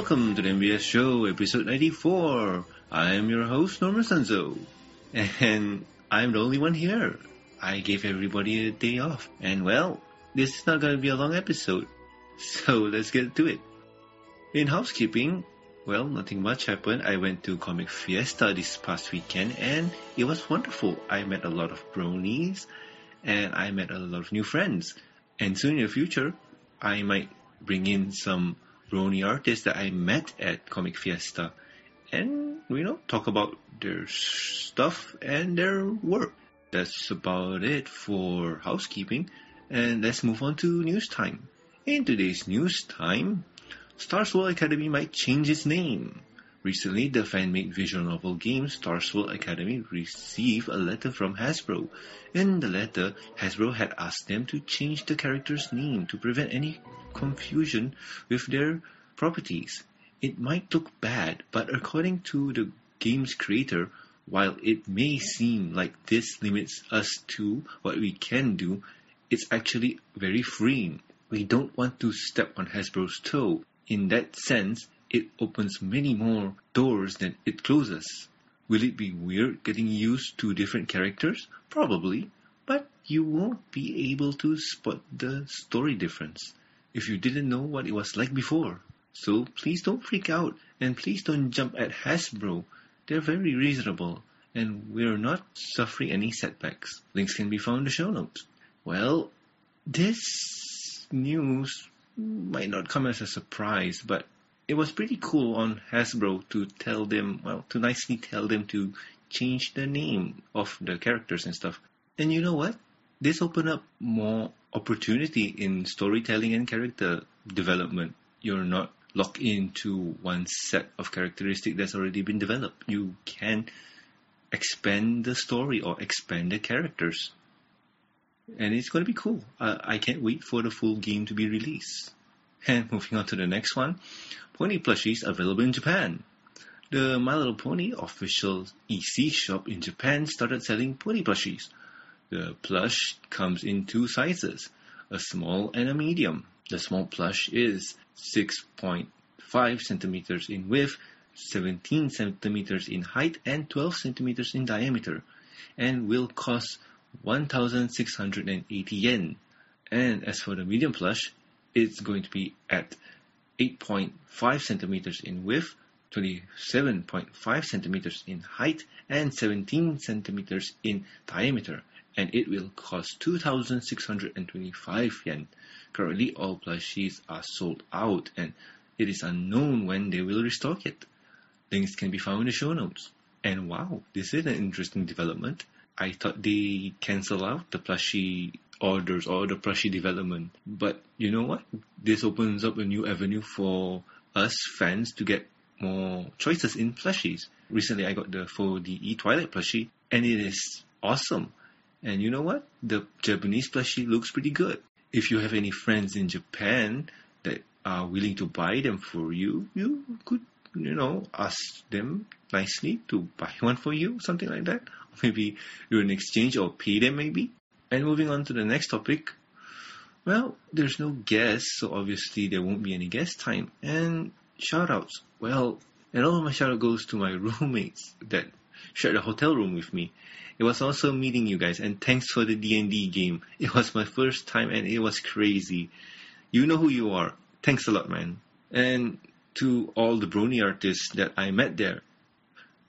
Welcome to the MBS Show, episode 94. I am your host, Norman Sanzo. And I'm the only one here. I gave everybody a day off. And well, this is not going to be a long episode. So let's get to it. In housekeeping, well, nothing much happened. I went to Comic Fiesta this past weekend and it was wonderful. I met a lot of bronies and I met a lot of new friends. And soon in the future, I might bring in some brony artists that I met at Comic Fiesta and, you know, talk about their stuff and their work. That's about it for housekeeping. And let's move on to news time. In today's news time, Starswirl Academy might change its name. Recently, the fan-made visual novel game Starswirl Academy received a letter from Hasbro. In the letter, Hasbro had asked them to change the character's name to prevent any confusion with their properties. It might look bad, but according to the game's creator, while it may seem like this limits us to what we can do, it's actually very freeing. We don't want to step on Hasbro's toe. In that sense, it opens many more doors than it closes. Will it be weird getting used to different characters? Probably, but you won't be able to spot the story difference if you didn't know what it was like before. So please don't freak out and please don't jump at Hasbro. They're very reasonable and we're not suffering any setbacks. Links can be found in the show notes. Well, this news might not come as a surprise, but it was pretty cool on Hasbro to tell them, well, to nicely tell them to change the name of the characters and stuff. And you know what? This open up more opportunity in storytelling and character development. You're not locked into one set of characteristic that's already been developed. You can expand the story or expand the characters. And it's going to be cool. Uh, I can't wait for the full game to be released. And moving on to the next one, Pony plushies available in Japan. The My Little Pony official EC shop in Japan started selling pony plushies. The plush comes in two sizes, a small and a medium. The small plush is 6.5 centimeters in width, 17 centimeters in height, and 12 centimeters in diameter, and will cost 1,680 yen. And as for the medium plush, it's going to be at 8.5 centimeters in width, 27.5 centimeters in height, and 17 centimeters in diameter, and it will cost 2,625 yen. Currently, all plushies are sold out, and it is unknown when they will restock it. Links can be found in the show notes. And wow, this is an interesting development. I thought they cancel out the plushie orders or the plushie development. But you know what? This opens up a new avenue for us fans to get more choices in plushies. Recently, I got the 4DE Twilight plushie, and it is awesome. And you know what? The Japanese plushie looks pretty good. If you have any friends in Japan that are willing to buy them for you, you could, you know, ask them nicely to buy one for you, something like that. Maybe you're in exchange or pay them maybe. And moving on to the next topic, well, there's no guests, so obviously there won't be any guest time. And shoutouts, well, and all of my shoutout goes to my roommates that shared the hotel room with me. It was also meeting you guys, and thanks for the D&D game. It was my first time, and it was crazy. You know who you are. Thanks a lot, man. And to all the brony artists that I met there,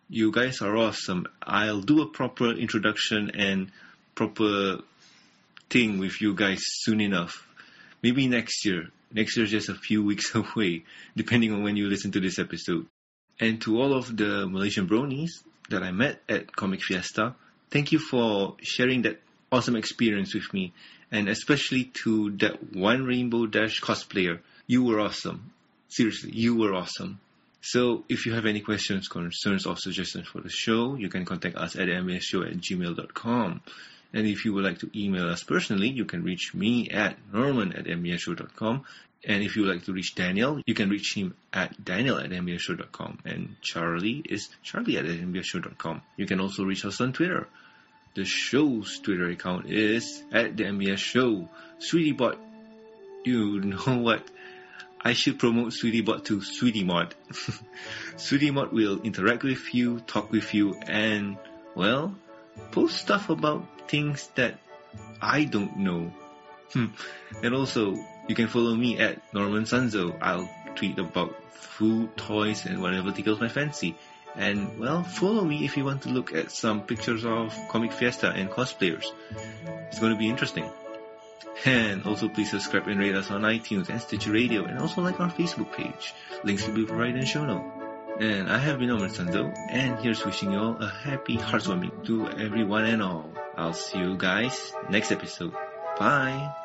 you guys are awesome. I'll do a proper introduction and proper thing with you guys soon enough. Maybe next year. Next year is just a few weeks away, depending on when you listen to this episode. And to all of the Malaysian bronies that I met at Comic Fiesta, thank you for sharing that awesome experience with me. And especially to that one Rainbow Dash cosplayer. You were awesome. Seriously, you were awesome. So if you have any questions, concerns, or suggestions for the show, you can contact us at mbsshow at gmail.com. And if you would like to email us personally, you can reach me at norman at mbsshow.com. And if you would like to reach Daniel, you can reach him at daniel at mbsshow.com. And Charlie is charlie at mbsshow.com. You can also reach us on Twitter. The show's Twitter account is at the MBS Show. Sweetie Bot, you know what? I should promote SweetieBot to SweetieMod. SweetieMod will interact with you, talk with you, and, well, post stuff about things that I don't know. Hmm. and also, you can follow me at Norman Sanzo. I'll tweet about food, toys, and whatever tickles my fancy. And well, follow me if you want to look at some pictures of Comic Fiesta and cosplayers. It's going to be interesting. And also please subscribe and rate us on iTunes and Stitcher Radio and also like our Facebook page. Links will be provided in show notes. And I have been Norman Sanzo and here's wishing you all a happy Hearts Warming to everyone and all. I'll see you guys next episode. Bye!